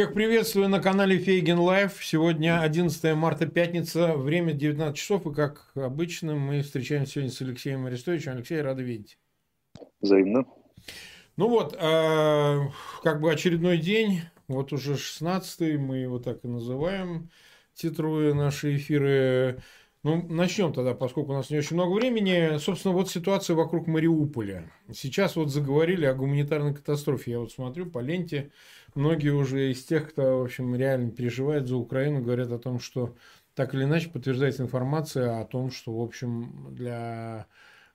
Всех приветствую на канале Фейгин Live. Сегодня 11 марта, пятница, время 19 часов. И как обычно мы встречаемся сегодня с Алексеем Арестовичем. Алексей, рады видеть. Взаимно. Ну вот, э, как бы очередной день, вот уже 16 мы его так и называем, титруя наши эфиры. Ну, начнем тогда, поскольку у нас не очень много времени. Собственно, вот ситуация вокруг Мариуполя. Сейчас вот заговорили о гуманитарной катастрофе. Я вот смотрю по ленте, многие уже из тех, кто, в общем, реально переживает за Украину, говорят о том, что так или иначе подтверждается информация о том, что, в общем, для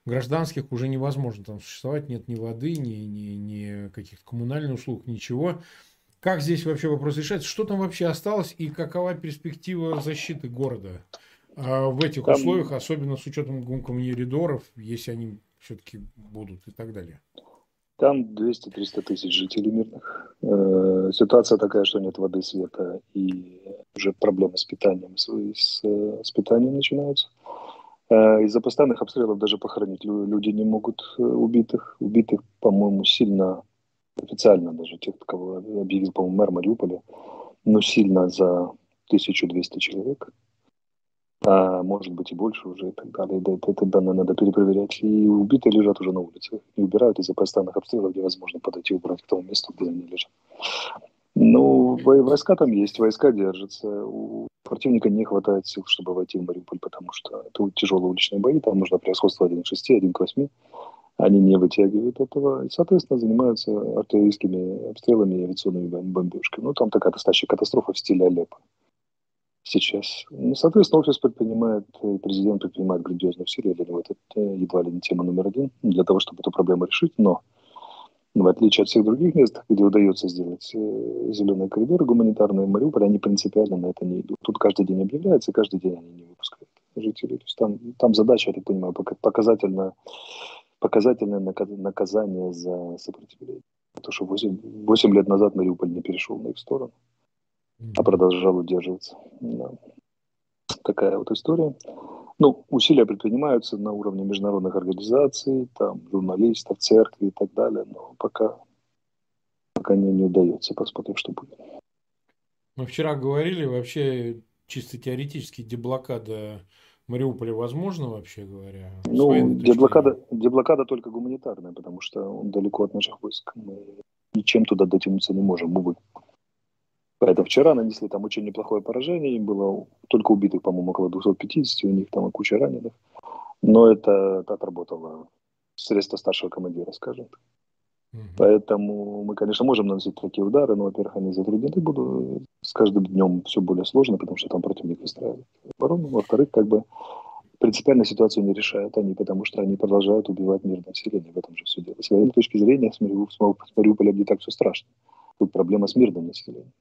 гражданских уже невозможно там существовать, нет ни воды, ни, ни, ни каких-то коммунальных услуг, ничего. Как здесь вообще вопрос решается? Что там вообще осталось и какова перспектива защиты города? А в этих Там... условиях, особенно с учетом гумкомьеридоров, если они все-таки будут и так далее? Там 200-300 тысяч жителей мирных. Э, ситуация такая, что нет воды, света, и уже проблемы с питанием, с, с, с питанием начинаются. Э, из-за постоянных обстрелов даже похоронить люди не могут э, убитых. Убитых, по-моему, сильно, официально даже, тех, кого объявил, по-моему, мэр Мариуполя, но сильно за 1200 человек а может быть и больше уже и так далее. Да, это, это данные надо перепроверять. И убитые лежат уже на улице. И убирают из-за постоянных обстрелов невозможно подойти и убрать к тому месту, где они лежат. Ну, войска там есть, войска держатся. У противника не хватает сил, чтобы войти в Мариуполь, потому что это тяжелые уличные бои, там нужно превосходство 1 к 6, 1 к 8. Они не вытягивают этого и, соответственно, занимаются артиллерийскими обстрелами и авиационными бомбежками. Ну, там такая настоящая катастрофа в стиле Алеппо сейчас. Ну, соответственно, офис предпринимает, э, президент предпринимает грандиозные усилия для него. Это едва ли не тема номер один для того, чтобы эту проблему решить. Но в отличие от всех других мест, где удается сделать э, зеленые коридоры гуманитарные, Мариуполь, они принципиально на это не идут. Тут каждый день объявляется, каждый день они не выпускают жителей. То есть там, там задача, я так понимаю, показательно, показательное наказание за сопротивление. Потому что 8, 8 лет назад Мариуполь не перешел на их сторону а продолжал удерживаться. Да. Такая вот история. Ну, усилия предпринимаются на уровне международных организаций, там, журналистов, церкви и так далее, но пока, пока не, не удается. Посмотрим, что будет. Мы вчера говорили, вообще чисто теоретически деблокада Мариуполя возможно, вообще говоря? Ну, деблокада, деблокада только гуманитарная, потому что он далеко от наших войск. Мы ничем туда дотянуться не можем, увы. Поэтому вчера нанесли там очень неплохое поражение, им было только убитых, по-моему, около 250, у них там куча раненых. Но это, это отработало средство старшего командира, скажем так. Поэтому мы, конечно, можем наносить такие удары, но, во-первых, они затруднены будут. С каждым днем все более сложно, потому что там противник выстраивает оборону. Во-вторых, как бы принципиально ситуацию не решают они, потому что они продолжают убивать мирное население. В этом же все дело. С военной точки зрения с, Мариуполем не так все страшно. Тут проблема с мирным населением.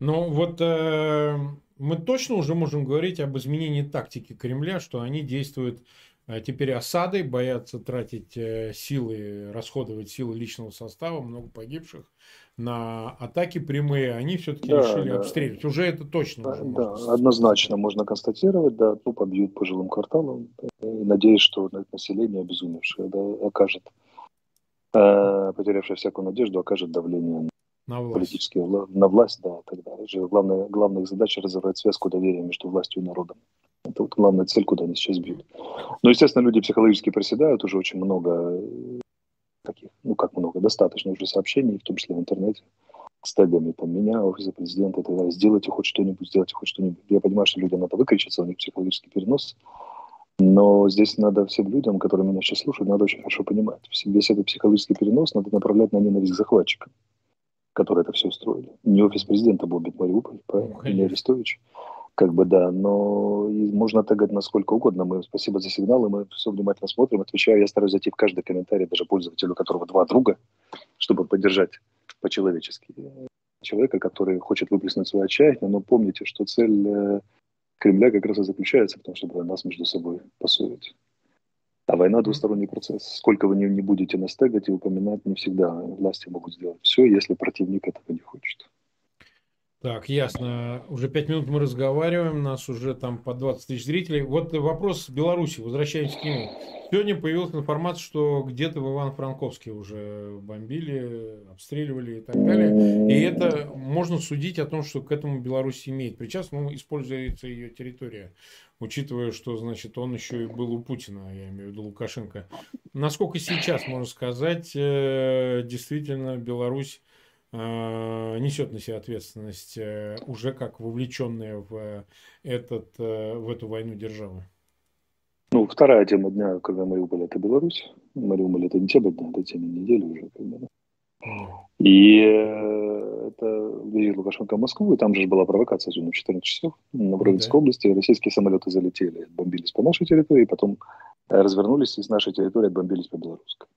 Ну вот э, мы точно уже можем говорить об изменении тактики Кремля, что они действуют э, теперь осадой, боятся тратить э, силы, расходовать силы личного состава, много погибших на атаки прямые, они все-таки да, решили да. обстреливать. Уже это точно. Да, уже да можно однозначно можно констатировать, да, ну, побьют по жилым кварталам. И надеюсь, что население обезумевшее да, окажет, э, потерявшее всякую надежду, окажет давление на власть. политические на власть, да, тогда же главная, главная их задача разорвать связку доверия между властью и народом. Это вот главная цель, куда они сейчас бьют. Но, естественно, люди психологически проседают, уже очень много э, таких, ну как много, достаточно уже сообщений, в том числе в интернете, с тегами, там, меня, офиса президента, и так далее. Сделайте хоть что-нибудь, сделайте хоть что-нибудь. Я понимаю, что людям надо выкричиться, у них психологический перенос, но здесь надо всем людям, которые меня сейчас слушают, надо очень хорошо понимать. Весь этот психологический перенос надо направлять на ненависть захватчика которые это все устроили. Не офис президента бомбит Мариуполь, правильно? Ну, не Арестович. Как бы да, но можно тегать насколько угодно. Мы спасибо за сигналы, мы все внимательно смотрим, отвечаю. Я стараюсь зайти в каждый комментарий, даже пользователю, у которого два друга, чтобы поддержать по-человечески человека, который хочет выплеснуть свое отчаяние. Но помните, что цель э, Кремля как раз и заключается в том, чтобы нас между собой поссорить. А война двусторонний процесс. Сколько вы не, не будете настегать и упоминать, не всегда власти могут сделать все, если противник этого не хочет. Так, ясно. Уже пять минут мы разговариваем, нас уже там по 20 тысяч зрителей. Вот вопрос Беларуси, возвращаемся к нему. Сегодня появилась информация, что где-то в Ивано-Франковске уже бомбили, обстреливали и так далее. И это можно судить о том, что к этому Беларусь имеет причастность, ну, используется ее территория, учитывая, что, значит, он еще и был у Путина, я имею в виду Лукашенко. Насколько сейчас, можно сказать, э, действительно Беларусь несет на себя ответственность э, уже как вовлеченная в, этот, э, в эту войну державы? Ну, вторая тема дня, когда Мариуполь – это Беларусь. Мариуполь – это не тема дня, это тема недели уже. Когда, да. И это визит Лукашенко в Москву, и там же была провокация сегодня в 14 часов на Бровинской да. области. Российские самолеты залетели, бомбились по нашей территории, потом развернулись и с нашей территории отбомбились по белорусской.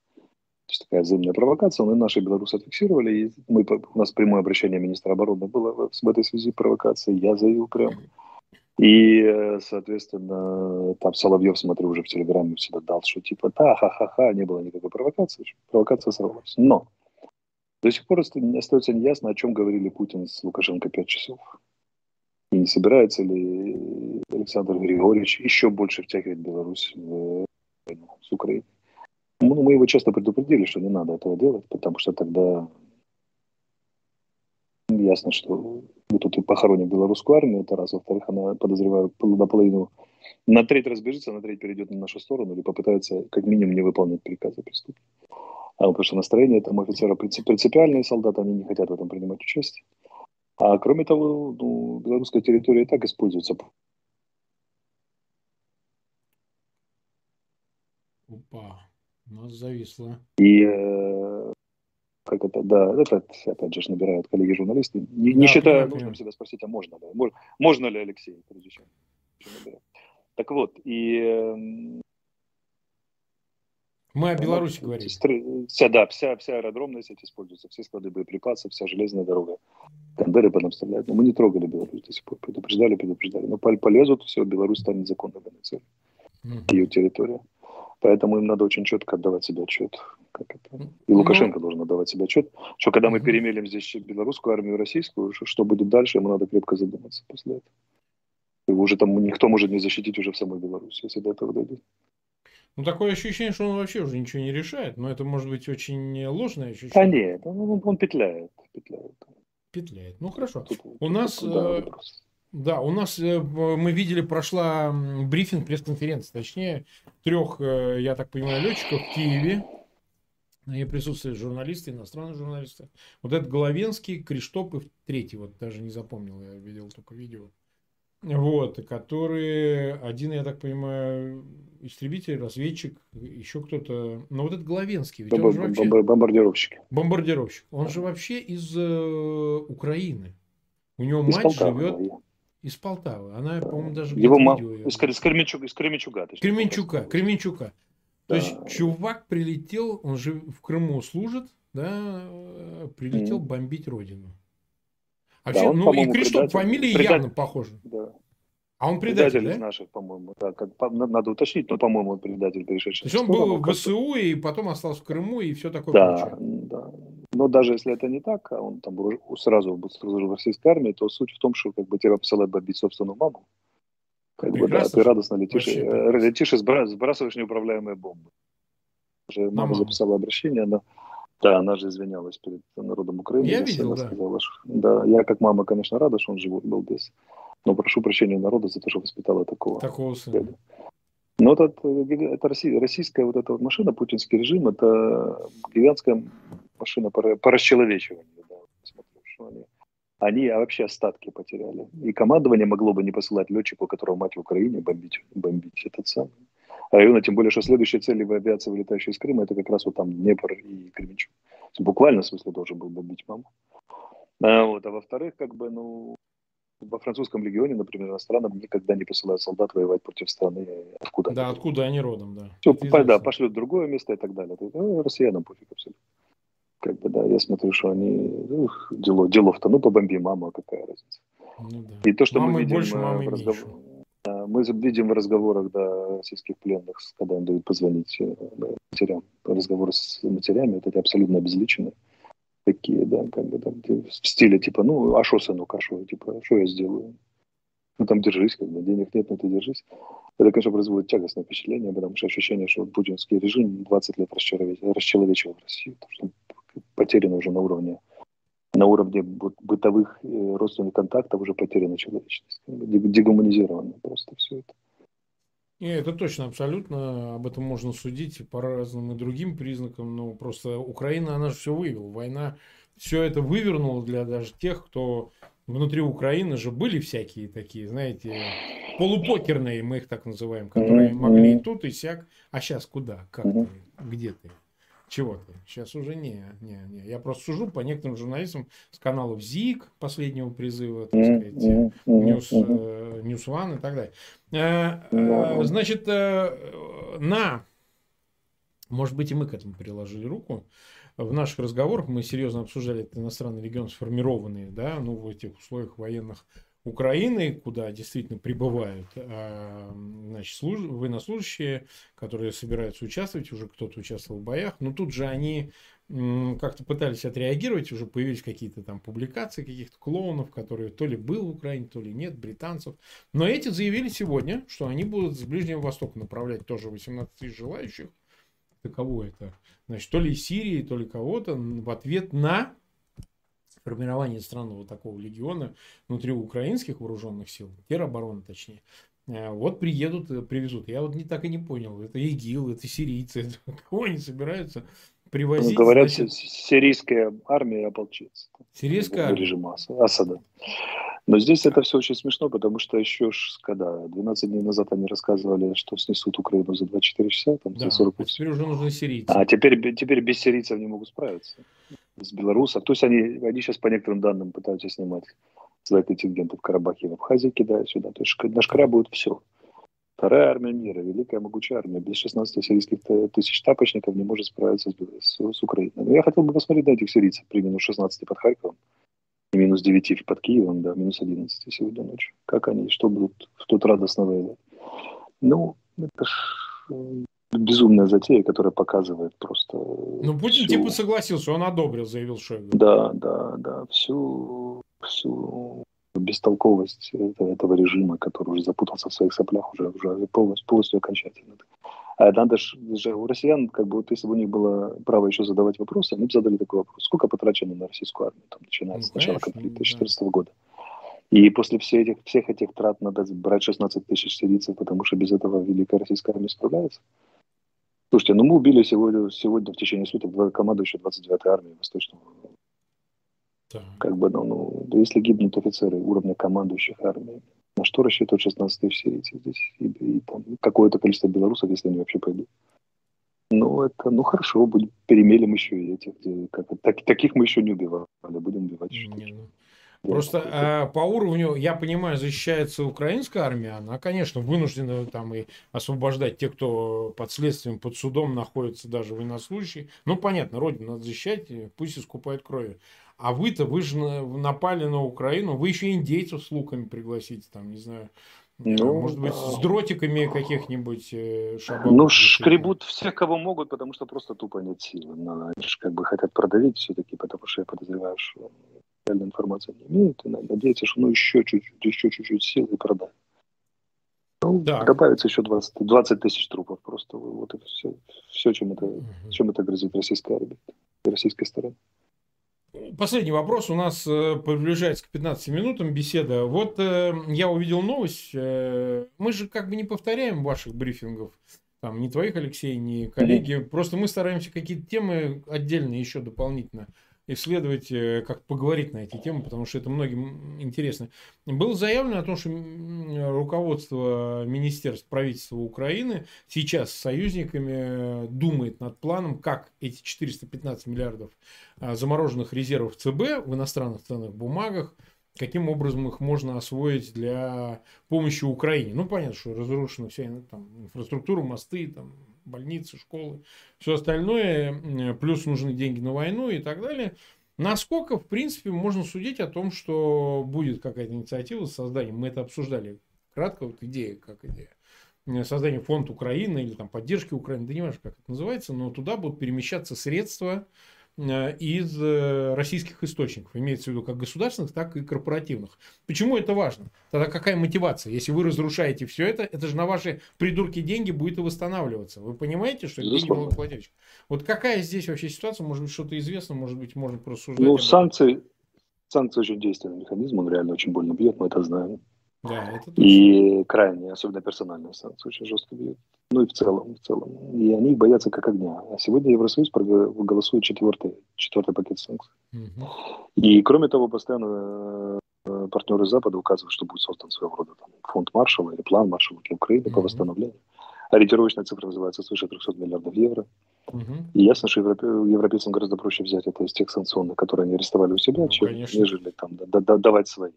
То есть такая взаимная провокация, мы наши белорусы фиксировали, и мы, у нас прямое обращение министра обороны было в, этой связи провокации, я заявил прям. И, соответственно, там Соловьев, смотрю, уже в Телеграме всегда дал, что типа, да, ха-ха-ха, не было никакой провокации, провокация сорвалась. Но до сих пор остается неясно, о чем говорили Путин с Лукашенко пять часов. И не собирается ли Александр Григорьевич еще больше втягивать Беларусь в войну с Украиной. Ну, мы его часто предупредили, что не надо этого делать, потому что тогда ясно, что мы тут и похороним белорусскую армию, это раз. Во-вторых, она, подозреваю, наполовину на треть разбежится, на треть перейдет на нашу сторону или попытается как минимум не выполнять приказы преступника. А потому что настроение там офицера принципиальные солдаты, они не хотят в этом принимать участие. А кроме того, ну, белорусская территория и так используется. Опа. У нас зависло. И э, как это, да, это опять же набирают коллеги-журналисты. Не, да, не считая нужным себя спросить, а можно ли? Можно, можно ли, Алексей, прежде чем, Так вот, и... Эм, Мы о Беларуси вот, говорим. Вся, да, вся, вся аэродромная сеть используется, все склады боеприпасов, вся железная дорога. Кандеры по нам стреляют. Но мы не трогали Беларусь до сих пор. Предупреждали, предупреждали. Но полезут, все, Беларусь станет законной целью. Mm-hmm. Ее территория. Поэтому им надо очень четко отдавать себе отчет. Как это. И Лукашенко должен отдавать себе отчет, что когда мы перемелим здесь белорусскую армию и российскую, что будет дальше, ему надо крепко задуматься после этого. И уже там никто может не защитить уже в самой Беларуси, если до этого дойдет. Ну, такое ощущение, что он вообще уже ничего не решает. Но это может быть очень ложное ощущение. А нет, он, он петляет, петляет. Петляет. Ну, хорошо. Тут, У тут, нас... Да, э, да, у нас э, мы видели, прошла брифинг, пресс-конференция, точнее, трех, э, я так понимаю, летчиков в Киеве. На ней присутствуют журналисты, иностранные журналисты. Вот этот Головенский, Криштоп и третий, вот даже не запомнил, я видел только видео. Вот, которые, один, я так понимаю, истребитель, разведчик, еще кто-то. Но вот этот Головенский, ведь он же вообще... Бомбардировщик. Бомбардировщик. Он же вообще из э, Украины. У него мать живет... Из Полтавы. Она, по-моему, даже его мама из, из, Кременчуга, из Кременчуга. Кременчуга, Кременчуга. Да. То есть чувак прилетел, он же в Крыму служит, да, прилетел mm. бомбить родину. А да, вообще, он, ну и Криштоп, фамилия предатель. явно похожа. Да. А он предатель, предатель да? из наших, по-моему. Да, как, надо уточнить, но, по-моему, он предатель, перешедший. То есть он был в ВСУ и потом остался в Крыму и все такое да, прочее. Да, но даже если это не так, а он там сразу служил в российской армии, то суть в том, что как бы тебя посылают бомбить собственную маму. Как бы, да, ты радостно летишь, э, летишь и сбрасываешь неуправляемые бомбы. Уже мама записала обращение, она, да, она же извинялась перед народом Украины. Я видел, да. Сказала, что, да. Я как мама, конечно, рада, что он живой был без. Но прошу прощения народа за то, что воспитала такого. Такого сына. Но это, это российская вот эта вот машина, путинский режим, это гигантская машина по, расчеловечиванию. Да, смотрю, что они, они вообще остатки потеряли. И командование могло бы не посылать летчику, которого мать в Украине, бомбить, бомбить этот самый район. Тем более, что следующие цели в авиации, вылетающей из Крыма, это как раз вот там Днепр и Кременчуг. Буквально, в смысле, должен был бомбить маму. А, вот, а во-вторых, как бы, ну, во французском легионе, например, иностранным никогда не посылают солдат воевать против страны, откуда Да, они откуда они родом, да. Все, да, пошлют в другое место и так далее. Ну, россиянам пофиг абсолютно. Как бы, да, я смотрю, что они, ух, дело, делов-то, ну, побомби, мама, какая разница. Ну, да. И то, что мамы мы видим больше, э, в разговорах, мы видим в разговорах да, российских пленных, когда им дают позвонить э, матерям, разговоры с матерями, вот это абсолютно обезличено такие, да, как бы там в стиле типа, ну, а что, сынок, а что, типа, что я сделаю? Ну, там держись, как бы, денег нет, но ты держись. Это, конечно, производит тягостное впечатление, потому что ощущение, что путинский режим 20 лет расчеловечил Россию, потому что потеряно уже на уровне на уровне бытовых э, родственных контактов уже потеряна человечность. Дегуманизировано просто все это. И это точно, абсолютно. Об этом можно судить по разным и другим признакам. Но просто Украина, она же все вывела. Война все это вывернула для даже тех, кто внутри Украины же были всякие такие, знаете, полупокерные, мы их так называем, которые могли и тут, и сяк. А сейчас куда? Как ты? Где ты? Чего ты? Сейчас уже не, не, не. Я просто сужу по некоторым журналистам с каналов ЗИК последнего призыва, так сказать, News, э, News One и так далее. Э, э, значит, на, может быть, и мы к этому приложили руку. В наших разговорах мы серьезно обсуждали этот иностранный регион сформированные, да, ну, в этих условиях военных Украины, куда действительно прибывают а, значит, служ... военнослужащие, которые собираются участвовать, уже кто-то участвовал в боях, но тут же они как-то пытались отреагировать, уже появились какие-то там публикации каких-то клоунов, которые то ли был в Украине, то ли нет, британцев. Но эти заявили сегодня, что они будут с Ближнего Востока направлять тоже 18 тысяч желающих. Это кого это? Значит, то ли из Сирии, то ли кого-то в ответ на формирование странного такого легиона внутри украинских вооруженных сил, теробороны точнее, э, вот приедут, э, привезут. Я вот не так и не понял, это ИГИЛ, это сирийцы, это кого они собираются привозить? Ну, говорят, значит... сирийская армия ополчится. Сирийская армия? Режима Асада. Но здесь это все очень смешно, потому что еще ж, когда 12 дней назад они рассказывали, что снесут Украину за 24 часа, там, да, за 40 а теперь уже нужны сирийцы. А теперь, теперь без сирийцев не могут справиться. С белорусов. То есть они, они сейчас по некоторым данным пытаются снимать свои контингенты в Карабахе и в Абхазии, кидают сюда. То есть наш край будет все. Вторая армия мира, великая могучая армия, без 16 сирийских тысяч тапочников не может справиться с, с, с Украиной. Но я хотел бы посмотреть на этих сирийцев при минус 16 под Харьковом и минус 9 под Киевом, да, минус 11 сегодня ночью. Как они, что будут в тот радостно воевать? Ну, это ж безумная затея, которая показывает просто... Ну, Путин всю... типа согласился, он одобрил, заявил Шойгу. Да, да, да, всю, всю бестолковость этого режима, который уже запутался в своих соплях уже, уже полностью, полностью окончательно. А надо же, у россиян, как бы, вот если бы у них было право еще задавать вопросы, они бы задали такой вопрос. Сколько потрачено на российскую армию, там, начиная ну, с начала конфликта 2014 да. года? И после всех этих, всех этих трат надо брать 16 тысяч сирийцев, потому что без этого Великая Российская армия справляется. Слушайте, ну мы убили сегодня, сегодня в течение суток два командующих 29-й армии Восточного так. Как бы, ну, ну, если гибнут офицеры уровня командующих армией, на что рассчитывают 16 тысяч сирийцев здесь? И, и там какое-то количество белорусов, если они вообще пойдут. Ну, это, ну хорошо, будем, перемелим еще и этих. Как, так, таких мы еще не убивали, будем убивать еще. Не, ну, Просто э, по уровню, я понимаю, защищается украинская армия, она, конечно, вынуждена там и освобождать тех, кто под следствием, под судом находится, даже военнослужащие. Ну, понятно, родину надо защищать, пусть искупают крови. А вы-то, вы же напали на Украину, вы еще индейцев с луками пригласите, там, не знаю, ну, может быть, с дротиками каких-нибудь э, шабаков? Ну, шкребут всех, кого могут, потому что просто тупо нет сил. Но они же как бы хотят продавить все-таки, потому что я подозреваю, что реальной информации не имеют, и надеяться, что ну еще чуть-чуть, еще чуть-чуть сил и продать. Ну, да. добавится еще 20, 20 тысяч трупов просто. Вот и все, все чем, это, угу. чем это грозит российской армии, российской стороне. Последний вопрос у нас э, приближается к 15 минутам беседа. Вот э, я увидел новость. Э, мы же как бы не повторяем ваших брифингов. Там ни твоих, Алексей, ни коллеги. Mm-hmm. Просто мы стараемся какие-то темы отдельно еще дополнительно исследовать, э, как поговорить на эти темы, потому что это многим интересно. Было заявлено о том, что руководство Министерств правительства Украины сейчас с союзниками думает над планом, как эти 415 миллиардов а, замороженных резервов ЦБ в иностранных ценных бумагах, каким образом их можно освоить для помощи Украине. Ну, понятно, что разрушена вся там, инфраструктура, мосты, там, больницы, школы, все остальное, плюс нужны деньги на войну и так далее. Насколько, в принципе, можно судить о том, что будет какая-то инициатива с созданием, мы это обсуждали. Кратко, вот идея, как идея, создание фонд Украины или там поддержки Украины, да не важно, как это называется, но туда будут перемещаться средства из э, российских источников, имеется в виду как государственных, так и корпоративных. Почему это важно? Тогда какая мотивация? Если вы разрушаете все это, это же на ваши придурки деньги будет и восстанавливаться. Вы понимаете, что это деньги налогоплательщиков? Вот какая здесь вообще ситуация? Может быть, что-то известно, может быть, можно просто Ну, санкции, санкции очень действенный механизм, он реально очень больно бьет, мы это знаем. Да, это и крайне, особенно персональные санкции, очень жестко бьют. Ну и в целом, в целом. И они боятся как огня. А сегодня Евросоюз голосует четвертый, четвертый пакет санкций. Угу. И кроме того, постоянно э, партнеры Запада указывают, что будет создан своего рода там, фонд Маршала или план Маршала для Украины угу. по восстановлению. Ориентировочная цифра называется свыше 300 миллиардов евро. Угу. И ясно, что европейцам гораздо проще взять это из тех санкционных, которые они арестовали у себя, ну, чем, нежели там, да, да, давать свои.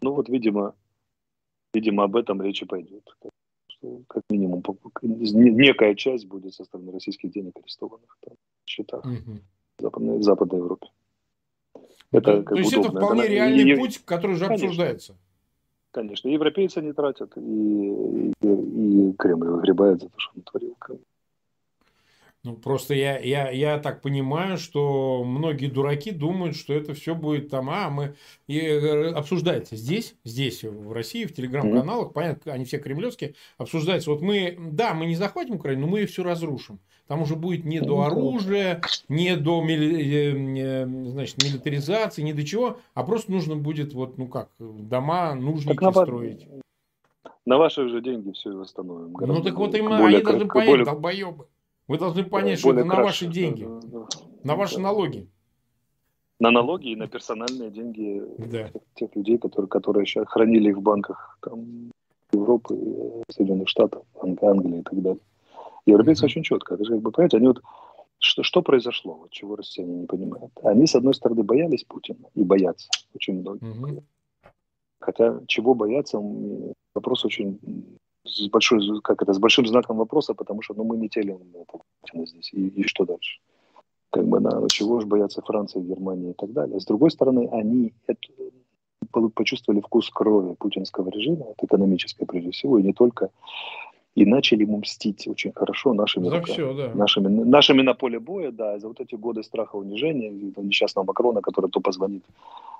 Ну вот, видимо, Видимо, об этом речи пойдет. Как минимум, некая часть будет со стороны российских денег арестованных там, в счетах угу. в Западной, в Западной Европе. Это, то, есть удобно. это вполне это, реальный и, путь, который уже конечно, обсуждается. Конечно, европейцы не тратят, и, и, и Кремль выгребает за то, что он творил. Ну, просто я, я, я так понимаю, что многие дураки думают, что это все будет там, а, мы... И э, обсуждается здесь, здесь, в России, в телеграм-каналах, понятно, они все кремлевские, обсуждается, вот мы, да, мы не захватим Украину, но мы ее все разрушим. Там уже будет не до оружия, не до э, значит, милитаризации, ни до чего, а просто нужно будет, вот, ну как, дома, нужники так, строить. На ваши же деньги все восстановим. Ну так вот именно, они должны понять, более... долбоебы. Вы должны понять, что это на ваши деньги, да, да, на ваши да. налоги. На налоги и на персональные деньги да. тех, тех людей, которые, которые сейчас хранили их в банках там, Европы, Соединенных Штатов, Англии и так далее. Европейцы mm-hmm. очень четко. Это же как бы, понимаете, они вот что, что произошло, вот чего россияне не понимают? Они, с одной стороны, боялись Путина и боятся очень многие. Mm-hmm. Хотя чего бояться, вопрос очень с большой, как это, с большим знаком вопроса, потому что ну, мы не телим Путина здесь. И, и что дальше? Как бы, на чего же боятся Франция, Германия и так далее. С другой стороны, они это, почувствовали вкус крови путинского режима, это экономическое прежде всего, и не только и начали ему мстить очень хорошо нашими за руками, все, да. нашими, нашими на поле боя, да, за вот эти годы страха унижения, несчастного Макрона, который то позвонит.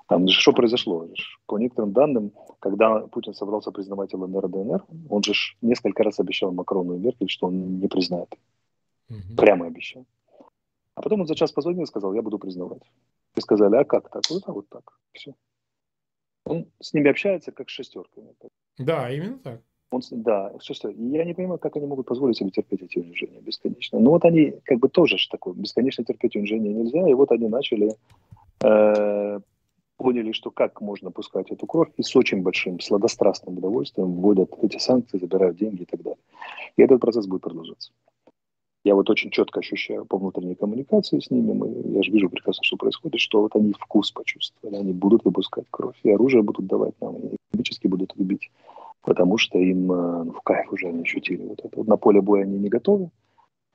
Там, что произошло? По некоторым данным, когда Путин собрался признавать ЛНР и ДНР, он же несколько раз обещал Макрону и Меркель, что он не признает. Угу. Прямо обещал. А потом он за час позвонил и сказал, я буду признавать. И сказали, а как так? Вот так, вот так. Все. Он с ними общается как с шестерками. Да, именно так. Он, да, что, что, я не понимаю, как они могут позволить себе терпеть эти унижения бесконечно. Но вот они как бы тоже ж такое, бесконечно терпеть унижения нельзя, и вот они начали, э, поняли, что как можно пускать эту кровь, и с очень большим сладострастным удовольствием вводят эти санкции, забирают деньги и так далее. И этот процесс будет продолжаться. Я вот очень четко ощущаю по внутренней коммуникации с ними, мы, я же вижу прекрасно, что происходит, что вот они вкус почувствовали, они будут выпускать кровь, и оружие будут давать нам, и экономически будут любить потому что им э, ну, в кайф уже они ощутили вот это. Вот на поле боя они не готовы,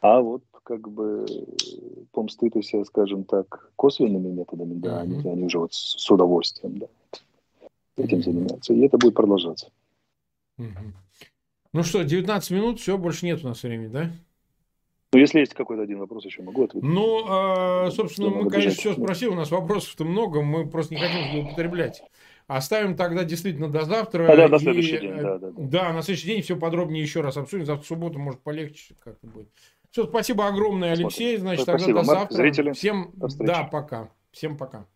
а вот как бы помстытые, скажем так, косвенными методами, да, mm-hmm. они, они уже вот с, с удовольствием, да, этим mm-hmm. занимаются. И это будет продолжаться. Mm-hmm. Ну что, 19 минут, все, больше нет у нас времени, да? Ну, если есть какой-то один вопрос, еще могу ответить. Ну, а, собственно, мы, конечно, все спросили, у нас вопросов-то много, мы просто не хотим злоупотреблять. Оставим тогда действительно до завтра. Да, до следующий и, день, да, да, да. Да, на следующий день все подробнее еще раз обсудим. Завтра в субботу, может, полегче как-то будет. Все, спасибо огромное, Алексей. Значит, спасибо, тогда до завтра. Зрители. Всем, да, пока. Всем пока.